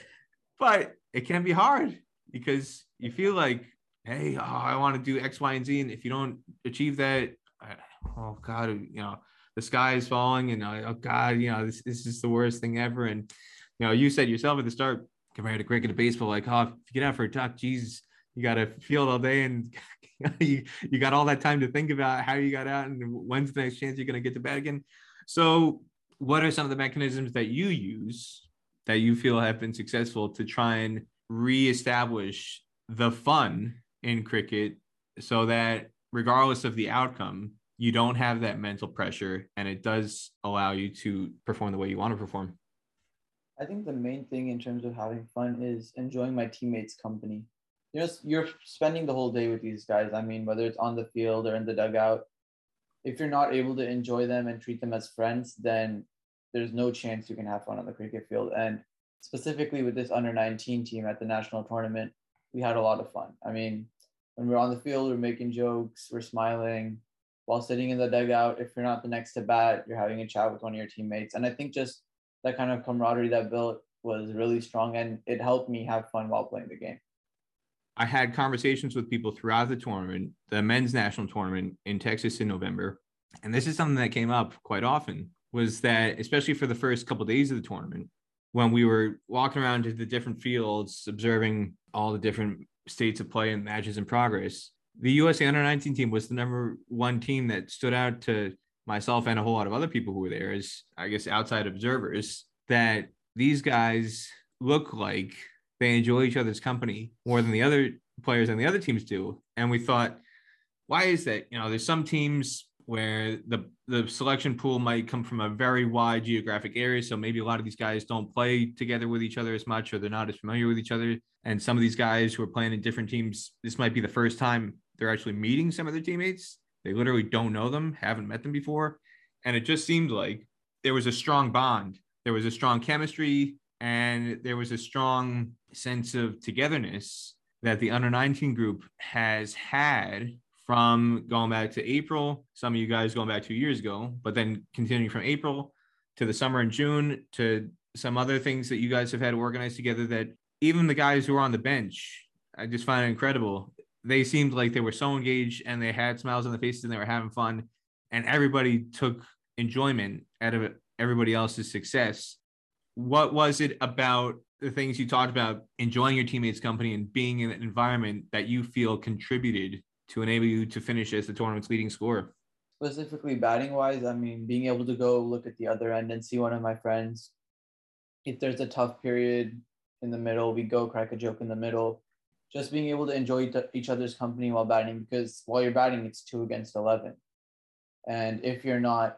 But it can be hard because you feel like, hey, oh, I want to do X, Y, and Z, and if you don't achieve that, I, oh God, you know, the sky is falling and uh, oh god you know this, this is the worst thing ever. And you know you said yourself at the start compared to cricket to baseball like oh if you get out for a duck jesus you got to field all day and you, you got all that time to think about how you got out and when's the next chance you're going to get to bat again. So what are some of the mechanisms that you use that you feel have been successful to try and reestablish the fun in cricket so that regardless of the outcome you don't have that mental pressure and it does allow you to perform the way you want to perform. I think the main thing in terms of having fun is enjoying my teammates company. You know you're spending the whole day with these guys. I mean whether it's on the field or in the dugout if you're not able to enjoy them and treat them as friends then there's no chance you can have fun on the cricket field. And specifically with this under 19 team at the national tournament we had a lot of fun i mean when we're on the field we're making jokes we're smiling while sitting in the dugout. If you're not the next to bat, you're having a chat with one of your teammates. And I think just that kind of camaraderie that built was really strong and it helped me have fun while playing the game. I had conversations with people throughout the tournament, the men's national tournament in Texas in November. And this is something that came up quite often was that, especially for the first couple of days of the tournament, when we were walking around to the different fields, observing all the different states of play and matches in progress, the USA under 19 team was the number one team that stood out to myself and a whole lot of other people who were there as I guess outside observers that these guys look like they enjoy each other's company more than the other players and the other teams do. And we thought, why is that? You know, there's some teams where the the selection pool might come from a very wide geographic area. So maybe a lot of these guys don't play together with each other as much, or they're not as familiar with each other. And some of these guys who are playing in different teams, this might be the first time they're actually meeting some of their teammates. They literally don't know them, haven't met them before. And it just seemed like there was a strong bond, there was a strong chemistry, and there was a strong sense of togetherness that the under 19 group has had from going back to April. Some of you guys going back two years ago, but then continuing from April to the summer and June to some other things that you guys have had organized together that even the guys who are on the bench, I just find it incredible they seemed like they were so engaged and they had smiles on their faces and they were having fun and everybody took enjoyment out of everybody else's success what was it about the things you talked about enjoying your teammates company and being in an environment that you feel contributed to enable you to finish as the tournament's leading scorer. Specifically batting wise i mean being able to go look at the other end and see one of my friends if there's a tough period in the middle we go crack a joke in the middle. Just being able to enjoy each other's company while batting because while you're batting it's two against 11 and if you're not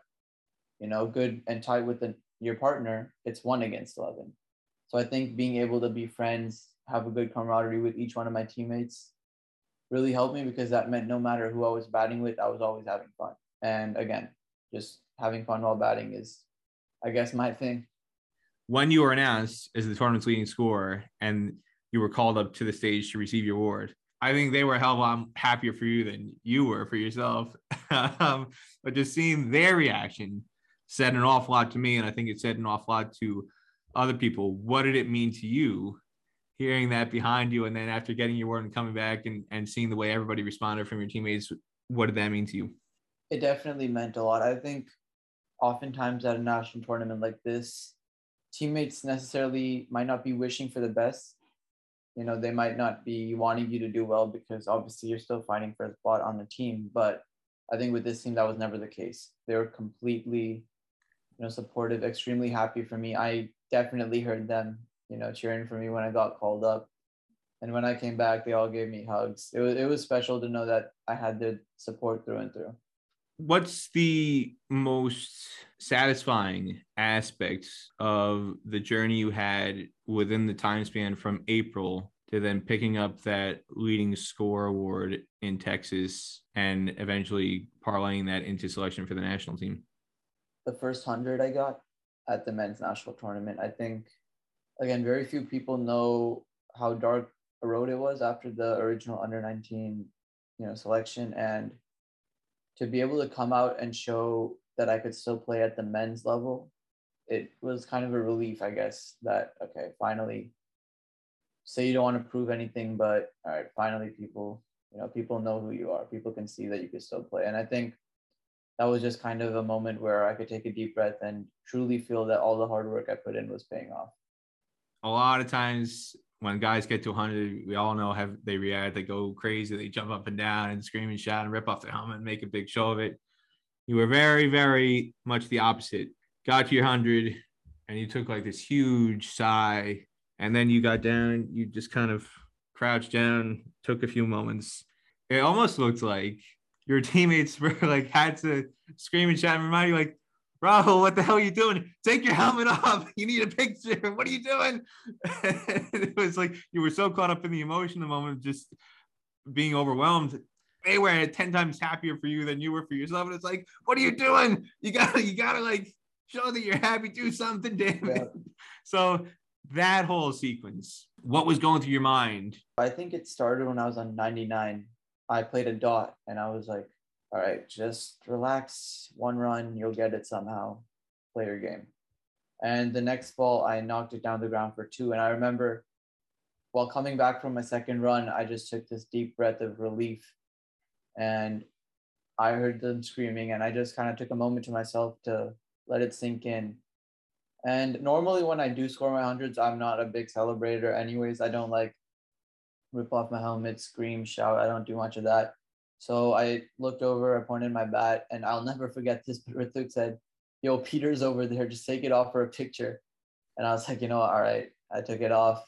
you know good and tight with the, your partner it's one against 11 so i think being able to be friends have a good camaraderie with each one of my teammates really helped me because that meant no matter who i was batting with i was always having fun and again just having fun while batting is i guess my thing when you were announced as the tournament's leading scorer and you were called up to the stage to receive your award. I think they were a hell of a lot happier for you than you were for yourself. um, but just seeing their reaction said an awful lot to me, and I think it said an awful lot to other people. What did it mean to you hearing that behind you, and then after getting your award and coming back and, and seeing the way everybody responded from your teammates? What did that mean to you? It definitely meant a lot. I think oftentimes at a national tournament like this, teammates necessarily might not be wishing for the best you know they might not be wanting you to do well because obviously you're still fighting for a spot on the team but i think with this team that was never the case they were completely you know supportive extremely happy for me i definitely heard them you know cheering for me when i got called up and when i came back they all gave me hugs it was, it was special to know that i had their support through and through what's the most satisfying aspects of the journey you had within the time span from April to then picking up that leading score award in Texas and eventually parlaying that into selection for the national team? The first hundred I got at the men's national tournament. I think again, very few people know how dark a road it was after the original under 19, you know, selection. And to be able to come out and show that I could still play at the men's level, it was kind of a relief, I guess, that okay, finally say you don't want to prove anything, but all right, finally people, you know, people know who you are. People can see that you can still play. And I think that was just kind of a moment where I could take a deep breath and truly feel that all the hard work I put in was paying off a lot of times when guys get to 100, we all know how they react. They go crazy. They jump up and down and scream and shout and rip off their helmet and make a big show of it. You were very, very much the opposite. Got to your 100 and you took like this huge sigh. And then you got down, you just kind of crouched down, took a few moments. It almost looked like your teammates were like had to scream and shout and remind you, like, Rahul, what the hell are you doing? Take your helmet off. You need a picture. What are you doing? it was like you were so caught up in the emotion, the moment, of just being overwhelmed. They were 10 times happier for you than you were for yourself. And it's like, what are you doing? You gotta, you gotta like show that you're happy, do something, damn it. Yeah. So that whole sequence, what was going through your mind? I think it started when I was on 99. I played a dot and I was like, all right, just relax, one run, you'll get it somehow. Play your game. And the next ball, I knocked it down the ground for two. And I remember while coming back from my second run, I just took this deep breath of relief. And I heard them screaming, and I just kind of took a moment to myself to let it sink in. And normally, when I do score my hundreds, I'm not a big celebrator, anyways. I don't like rip off my helmet, scream, shout. I don't do much of that. So I looked over, I pointed my bat, and I'll never forget this. But Rituk said, Yo, Peter's over there. Just take it off for a picture. And I was like, you know, all right. I took it off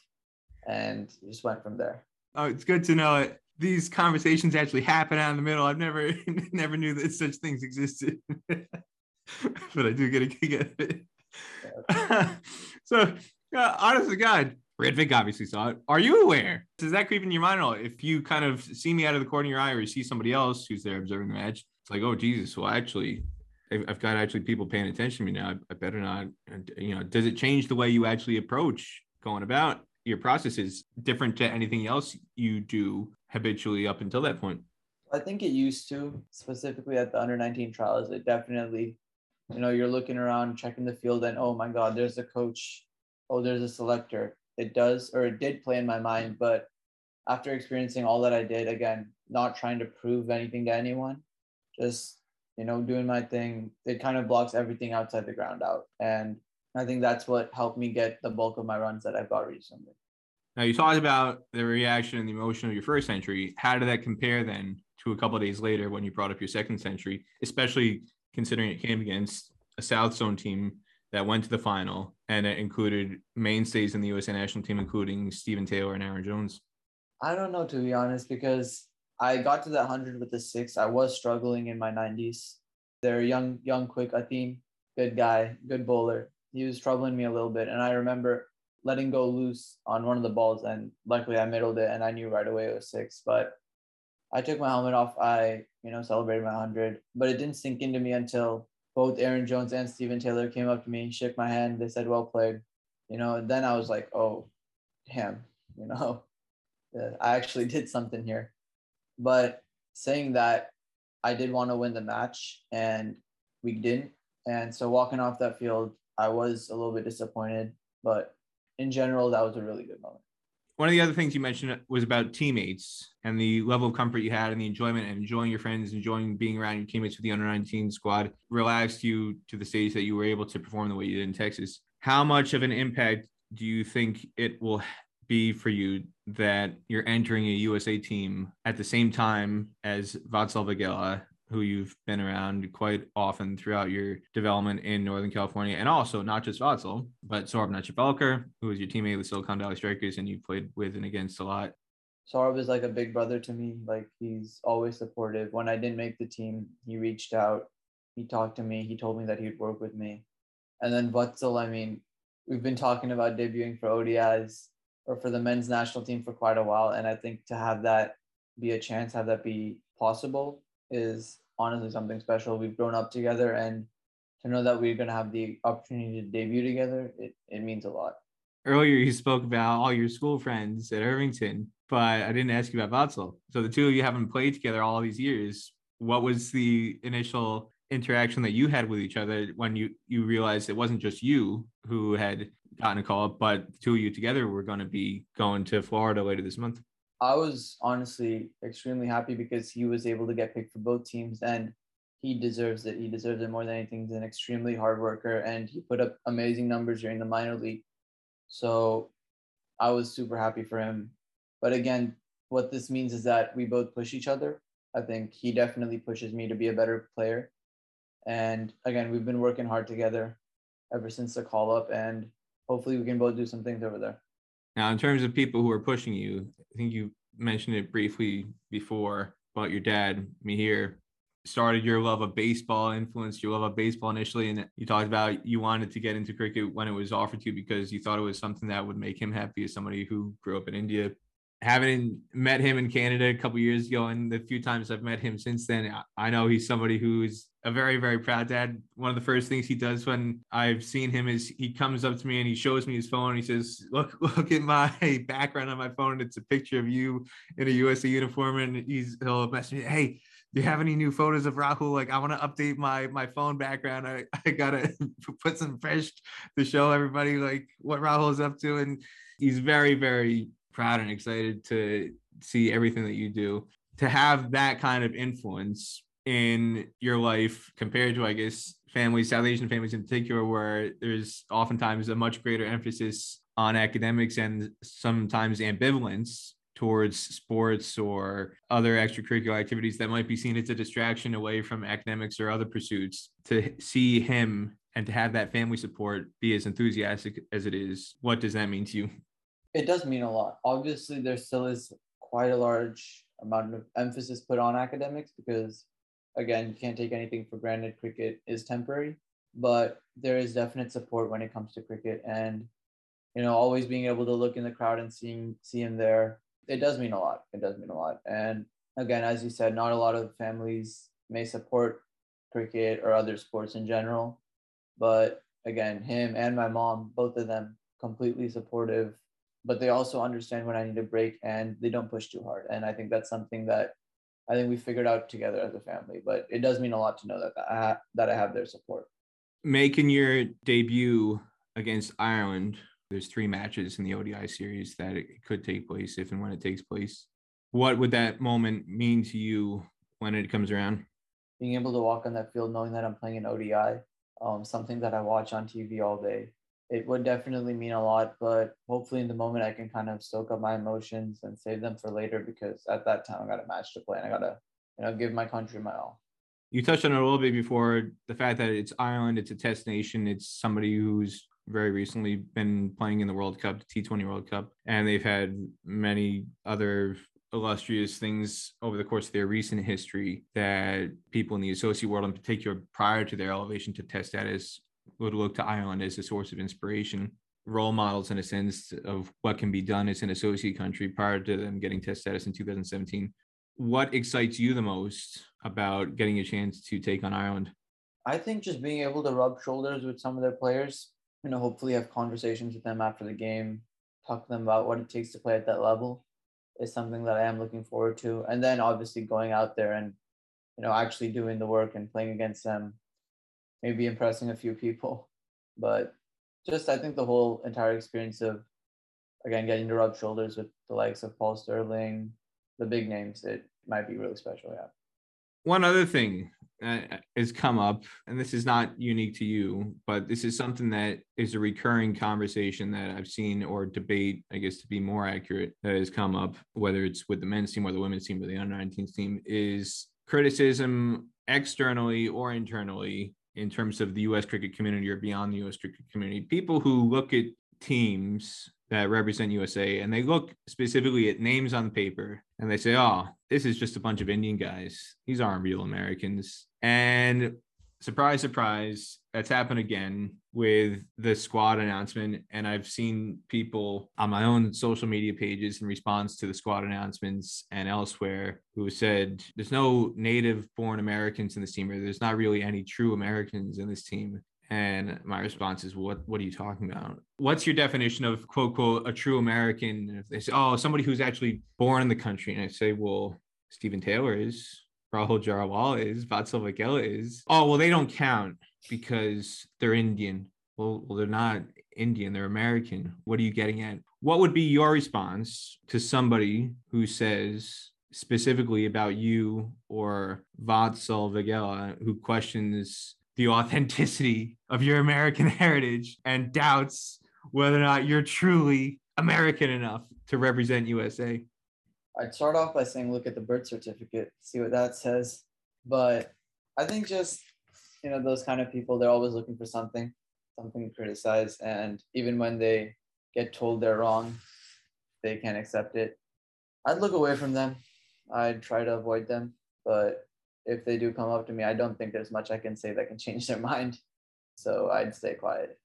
and just went from there. Oh, it's good to know it. These conversations actually happen out in the middle. I've never never knew that such things existed. but I do get a kick out of it. Yeah. so, uh, honest to God, Red Vic obviously saw it. Are you aware? Does that creep in your mind at all? If you kind of see me out of the corner of your eye or you see somebody else who's there observing the match, it's like, oh, Jesus, well, actually, I've got actually people paying attention to me now. I better not. You know, does it change the way you actually approach going about your processes different to anything else you do habitually up until that point? I think it used to, specifically at the under 19 trials. It definitely, you know, you're looking around, checking the field, and oh my God, there's a coach. Oh, there's a selector it does or it did play in my mind but after experiencing all that i did again not trying to prove anything to anyone just you know doing my thing it kind of blocks everything outside the ground out. And i think that's what helped me get the bulk of my runs that i've got recently. Now you talked about the reaction and the emotion of your first century. How did that compare then to a couple days later when you brought up your second century especially considering it came against a south zone team that went to the final, and it included mainstays in the USA national team, including Steven Taylor and Aaron Jones? I don't know, to be honest, because I got to that 100 with the six. I was struggling in my 90s. They're young, young, quick Atim, good guy, good bowler. He was troubling me a little bit. And I remember letting go loose on one of the balls, and luckily I middled it, and I knew right away it was six. But I took my helmet off. I, you know, celebrated my 100, but it didn't sink into me until both Aaron Jones and Steven Taylor came up to me, shook my hand. They said, "Well played," you know. And then I was like, "Oh, damn," you know, uh, I actually did something here. But saying that, I did want to win the match, and we didn't. And so walking off that field, I was a little bit disappointed. But in general, that was a really good moment one of the other things you mentioned was about teammates and the level of comfort you had and the enjoyment and enjoying your friends, enjoying being around your teammates with the under 19 squad relaxed you to the stage that you were able to perform the way you did in Texas. How much of an impact do you think it will be for you that you're entering a USA team at the same time as Vatsal Vaghela who you've been around quite often throughout your development in Northern California, and also not just Vatsal, but Saurabh Netravalkar, who was your teammate with Silicon Valley Strikers, and you played with and against a lot. Saurabh is like a big brother to me. Like he's always supportive. When I didn't make the team, he reached out, he talked to me, he told me that he'd work with me. And then Vatsal, I mean, we've been talking about debuting for ODIs. or for the men's national team for quite a while. And I think to have that be a chance, have that be possible is honestly something special. We've grown up together and to know that we're going to have the opportunity to debut together, it, it means a lot. Earlier, you spoke about all your school friends at Irvington, but I didn't ask you about Vatsal. So the two of you haven't played together all these years. What was the initial interaction that you had with each other when you you realized it wasn't just you who had gotten a call but the two of you together were going to be going to Florida later this month? I was honestly extremely happy because he was able to get picked for both teams and he deserves it. He deserves it more than anything. He's an extremely hard worker and he put up amazing numbers during the minor league. So I was super happy for him. But again, what this means is that we both push each other. I think he definitely pushes me to be a better player. And again, we've been working hard together ever since the call up, and hopefully we can both do some things over there. Now, in terms of people who are pushing you, I think you mentioned it briefly before about your dad, Mihir, started your love of baseball, influenced your love of baseball initially, and you talked about you wanted to get into cricket when it was offered to you because you thought it was something that would make him happy as somebody who grew up in India. Having met him in Canada a couple years ago, and the few times I've met him since then, I know he's somebody who's a very, very proud dad. One of the first things he does when I've seen him is he comes up to me and he shows me his phone. he says, "Look, look at my background on my phone. It's a picture of you in a USA uniform." And he's he'll message me, "Hey, do you have any new photos of Rahul? Like, I want to update my my phone background. I, I gotta put some fresh to show everybody like what Rahul is up to." And he's very, very proud and excited to see everything that you do. To have that kind of influence in your life compared to, I guess, families, South Asian families in particular, where there's oftentimes a much greater emphasis on academics and sometimes ambivalence towards sports or other extracurricular activities that might be seen as a distraction away from academics or other pursuits to see him and to have that family support be as enthusiastic as it is what does that mean to you it does mean a lot obviously there still is quite a large amount of emphasis put on academics because again, you can't take anything for granted. Cricket is temporary, but there is definite support when it comes to cricket. And, you know, always being able to look in the crowd and seeing see him there, it does mean a lot. It does mean a lot. And again, as you said, not a lot of families may support cricket or other sports in general. But again, him and my mom, both of them completely supportive, but they also understand when I need a break and they don't push too hard. And I think that's something that I think we figured out together as a family. But it does mean a lot to know that I ha- that I have their support. Making your debut against Ireland, there's three matches in the ODI series that it could take place if and when it takes place. What would that moment mean to you when it comes around? Being able to walk on that field, knowing that I'm playing an ODI, um, something that I watch on TV all day, it would definitely mean a lot, but hopefully in the moment I can kind of stoke up my emotions and save them for later because at that time I got a match to play and I gotta, you know, give my country my all. You touched on it a little bit before the fact that it's Ireland, it's a test nation, it's somebody who's very recently been playing in the World Cup, the T20 World Cup, and they've had many other illustrious things over the course of their recent history that people in the associate world in particular prior to their elevation to test status would look to Ireland as a source of inspiration, role models in a sense of what can be done as an associate country prior to them getting test status in 2017. What excites you the most about getting a chance to take on Ireland? I think just being able to rub shoulders with some of their players, you know, hopefully have conversations with them after the game, talk to them about what it takes to play at that level is something that I am looking forward to. And then obviously going out there and, you know, actually doing the work and playing against them maybe impressing a few people. But just I think the whole entire experience of again getting to rub shoulders with the likes of Paul Stirling, the big names, it might be really special. Yeah. One other thing uh, has come up, and this is not unique to you, but this is something that is a recurring conversation that I've seen or debate, I guess to be more accurate, that has come up, whether it's with the men's team or the women's team or the under 19s team, is criticism externally or internally in terms of the US cricket community or beyond the US cricket community, people who look at teams that represent USA and they look specifically at names on the paper and they say, oh, this is just a bunch of Indian guys. These aren't real Americans. And surprise, surprise, that's happened again with the squad announcement. And I've seen people on my own social media pages in response to the squad announcements and elsewhere who said there's no native born Americans in this team, or there's not really any true Americans in this team. And my response is, what What are you talking about? What's your definition of quote quote a true American? If they say, oh, somebody who's actually born in the country, and I say, well, Steven Taylor is, Rahul Jariwala is, Vatsal Vaghela is. Oh, well, they don't count because they're Indian. Well, well, they're not Indian, they're American. What are you getting at? What would be your response to somebody who says specifically about you or Vatsal Vaghela who questions the authenticity of your American heritage and doubts whether or not you're truly American enough to represent USA? I'd start off by saying, look at the birth certificate, see what that says. But I think just, you know, those kind of people, they're always looking for something, something to criticize. And even when they get told they're wrong, they can't accept it. I'd look away from them. I'd try to avoid them. But if they do come up to me, I don't think there's much I can say that can change their mind. So I'd stay quiet.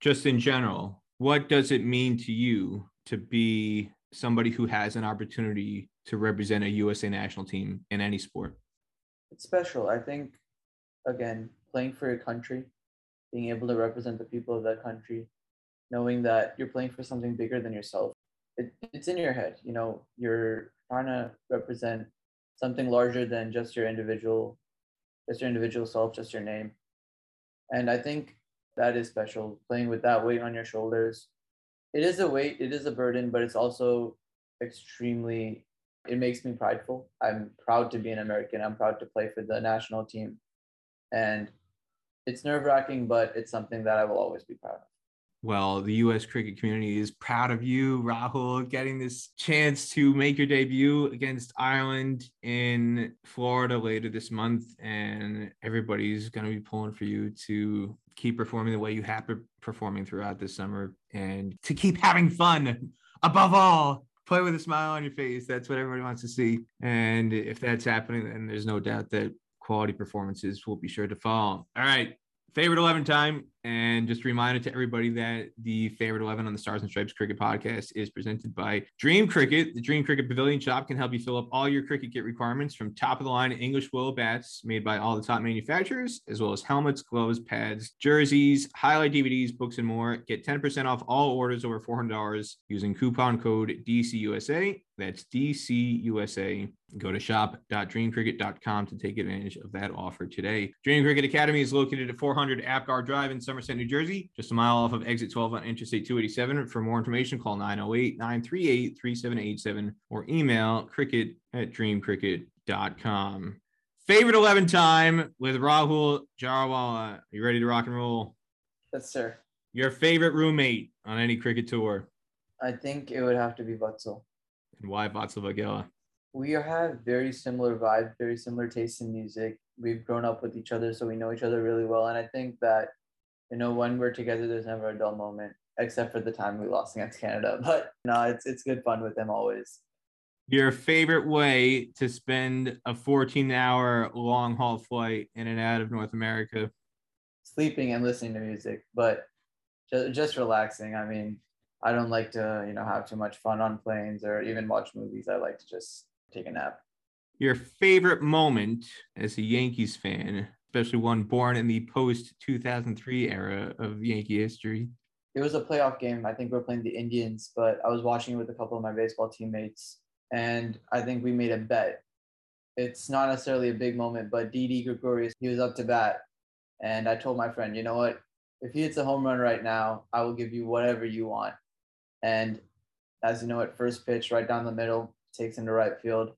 Just in general, what does it mean to you to be somebody who has an opportunity to represent a USA national team in any sport? It's special. I think, again, playing for your country, being able to represent the people of that country, knowing that you're playing for something bigger than yourself. It, it's in your head. You know, you're trying to represent something larger than just your individual, just your individual self, just your name. And I think that is special. Playing with that weight on your shoulders, it is a weight, it is a burden, but it's also extremely it makes me prideful. I'm proud to be an American. I'm proud to play for the national team. And it's nerve wracking, but it's something that I will always be proud of. Well, the U.S. cricket community is proud of you, Rahul, getting this chance to make your debut against Ireland in Florida later this month. And everybody's going to be pulling for you to keep performing the way you have been performing throughout this summer and to keep having fun above all play with a smile on your face that's what everybody wants to see and if that's happening then there's no doubt that quality performances will be sure to fall all right favorite 11 time and just a reminder to everybody that the favorite 11 on the Stars and Stripes Cricket Podcast is presented by Dream Cricket. The Dream Cricket Pavilion Shop can help you fill up all your cricket kit requirements from top of the line English willow bats made by all the top manufacturers, as well as helmets, gloves, pads, jerseys, highlight DVDs, books, and more. Get 10% off all orders over $400 using coupon code DCUSA. That's DCUSA. Go to shop.dreamcricket.com to take advantage of that offer today. Dream Cricket Academy is located at 400 Apgar Drive in Somerset, New Jersey, just a mile off of exit 12 on Interstate 287. For more information, call 908 938 3787 or email cricket at dreamcricket.com. Favorite 11 time with Rahul Jariwala. You ready to rock and roll? Yes, sir. Your favorite roommate on any cricket tour? I think it would have to be Vatsal. And why Vatsal Vaghela? We have very similar vibe, very similar taste in music. We've grown up with each other, so we know each other really well. And I think that you know, when we're together, there's never a dull moment, except for the time we lost against Canada. But no, it's it's good fun with them always. Your favorite way to spend a 14 hour long haul flight in and out of North America? Sleeping and listening to music, but just, just relaxing. I mean, I don't like to, you know, have too much fun on planes or even watch movies. I like to just take a nap. Your favorite moment as a Yankees fan especially one born in the post 2003 era of Yankee history. It was a playoff game. I think we are playing the Indians, but I was watching it with a couple of my baseball teammates, and I think we made a bet. It's not necessarily a big moment, but Didi Gregorius, he was up to bat, and I told my friend, you know what? If he hits a home run right now, I will give you whatever you want. And as you know, at first pitch, right down the middle, takes into right field.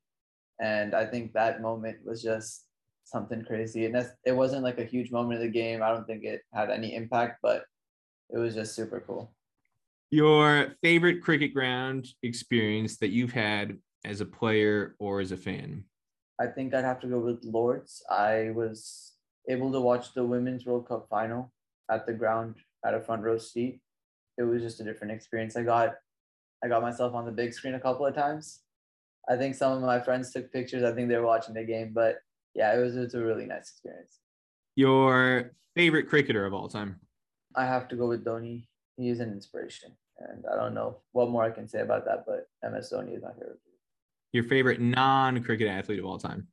And I think that moment was just something crazy. And that's, it wasn't like a huge moment of the game. I don't think it had any impact, but it was just super cool. Your favorite cricket ground experience that you've had as a player or as a fan? I think I'd have to go with Lords. I was able to watch the Women's World Cup final at the ground at a front row seat. It was just a different experience. I got I got myself on the big screen a couple of times. I think some of my friends took pictures. I think they were watching the game, but yeah, it was it's a really nice experience. Your favorite cricketer of all time? I have to go with Dhoni. He is an inspiration. And I don't know what more I can say about that, but MS Dhoni is my favorite. Your favorite non-cricket athlete of all time?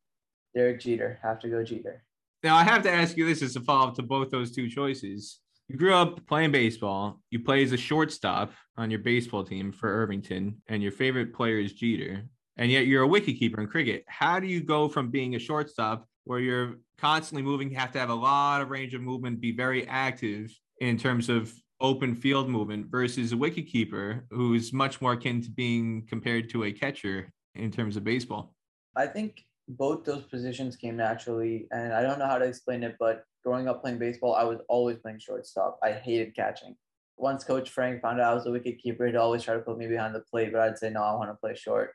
Derek Jeter. Have to go Jeter. Now I have to ask you this as a follow-up to both those two choices. You grew up playing baseball. You play as a shortstop on your baseball team for Irvington, and your favorite player is Jeter. And yet you're a wicketkeeper in cricket. How do you go from being a shortstop where you're constantly moving, you have to have a lot of range of movement, be very active in terms of open field movement versus a wicketkeeper who's much more akin to being compared to a catcher in terms of baseball? I think both those positions came naturally, and I don't know how to explain it, but growing up playing baseball, I was always playing shortstop. I hated catching. Once Coach Frank found out I was a wicket keeper, he'd always try to put me behind the plate, but I'd say no, I want to play short.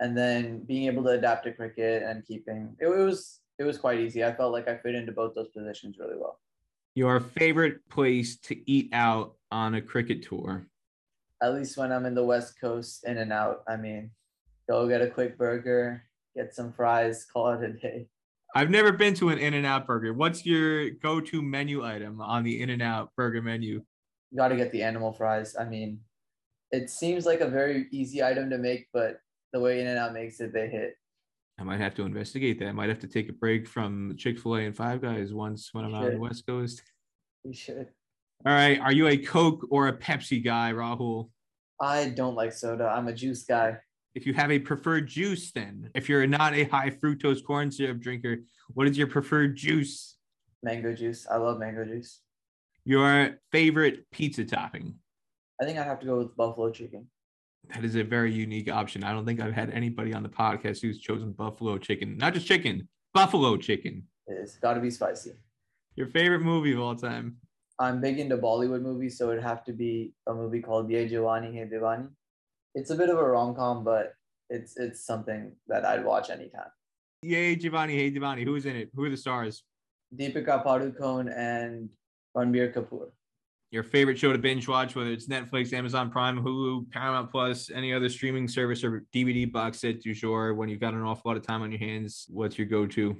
And then being able to adapt to cricket and keeping it, it was it was quite easy. I felt like I fit into both those positions really well. Your favorite place to eat out on a cricket tour? At least when I'm in the West Coast, in and out. I mean, go get a quick burger, get some fries, call it a day. I've never been to an In and Out burger. What's your go to menu item on the In and Out burger menu? You got to get the animal fries. I mean, it seems like a very easy item to make, but the way In and Out makes it, they hit. I might have to investigate that. I might have to take a break from Chick fil A and Five Guys once when I'm out on the West Coast. You should. All right. Are you a Coke or a Pepsi guy, Rahul? I don't like soda. I'm a juice guy. If you have a preferred juice, then if you're not a high fructose corn syrup drinker, what is your preferred juice? Mango juice. I love mango juice. Your favorite pizza topping? I think I have to go with buffalo chicken. That is a very unique option. I don't think I've had anybody on the podcast who's chosen buffalo chicken. Not just chicken, buffalo chicken. It's got to be spicy. Your favorite movie of all time? I'm big into Bollywood movies, so it'd have to be a movie called Ye Jawani Hai Diwani. It's a bit of a rom com, but it's it's something that I'd watch anytime. Ye Jawani Hai Diwani. Who's in it? Who are the stars? Deepika Padukone and Ranbir Kapoor. Your favorite show to binge watch, whether it's Netflix, Amazon Prime, Hulu, Paramount Plus, any other streaming service or DVD box set du jour, when you've got an awful lot of time on your hands, what's your go-to?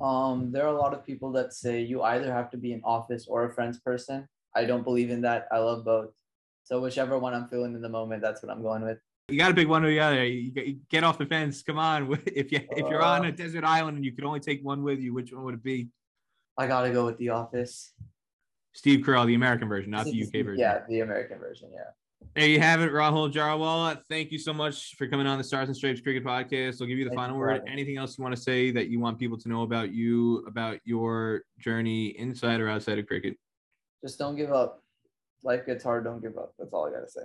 Um, there are a lot of people that say you either have to be an office or a friends person. I don't believe in that. I love both. So whichever one I'm feeling in the moment, that's what I'm going with. You got to pick one or the other. You get off the fence. Come on. If you if you're on a uh. desert island and you could only take one with you, which one would it be? I gotta go with The Office. Steve Carell, the American version, not the UK version. Yeah, the American version. Yeah. There you have it, Rahul Jariwala. Thank you so much for coming on the Stars and Stripes Cricket Podcast. I'll give you the Thank final you word. Anything else you want to say that you want people to know about you, about your journey inside or outside of cricket? Just don't give up. Life gets hard. Don't give up. That's all I got to say.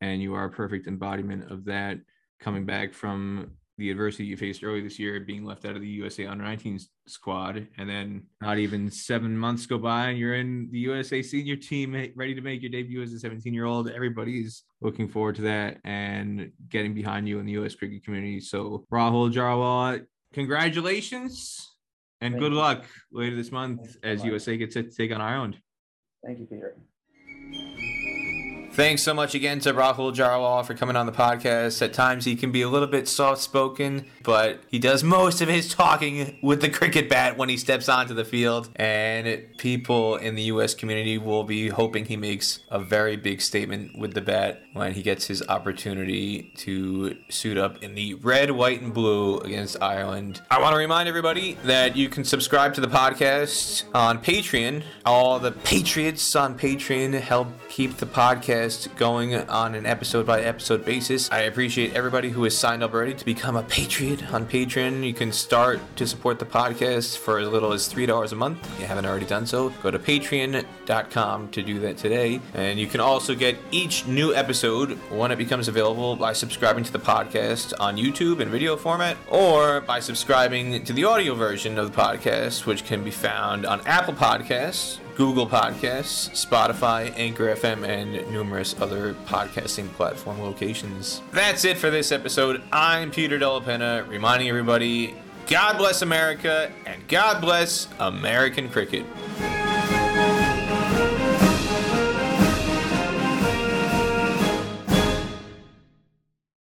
And you are a perfect embodiment of that coming back from the adversity you faced early this year, being left out of the USA under 19 squad, and then not even seven months go by, and you're in the USA senior team, eh, ready to make your debut as a 17 year old. Everybody's looking forward to that and getting behind you in the US cricket community. So, Rahul Jariwala, congratulations and Thank good you. luck later this month as USA gets to take on Ireland. Thank you, Peter. Thanks so much again to Rahul Jariwala for coming on the podcast. At times he can be a little bit soft spoken, but he does most of his talking with the cricket bat when he steps onto the field. And people in the U.S. community will be hoping he makes a very big statement with the bat when he gets his opportunity to suit up in the red, white, and blue against Ireland. I want to remind everybody that you can subscribe to the podcast on Patreon. All the Patriots on Patreon help keep the podcast going on an episode by episode basis. I appreciate everybody who has signed up already to become a Patriot on Patreon. You can start to support the podcast for as little as $3 a month. If you haven't already done so, go to patreon.com to do that today. And you can also get each new episode when it becomes available by subscribing to the podcast on YouTube in video format or by subscribing to the audio version of the podcast, which can be found on Apple Podcasts. Google Podcasts, Spotify, Anchor FM, and numerous other podcasting platform locations. That's it for this episode. I'm Peter Della Penna, reminding everybody God bless America and God bless American cricket.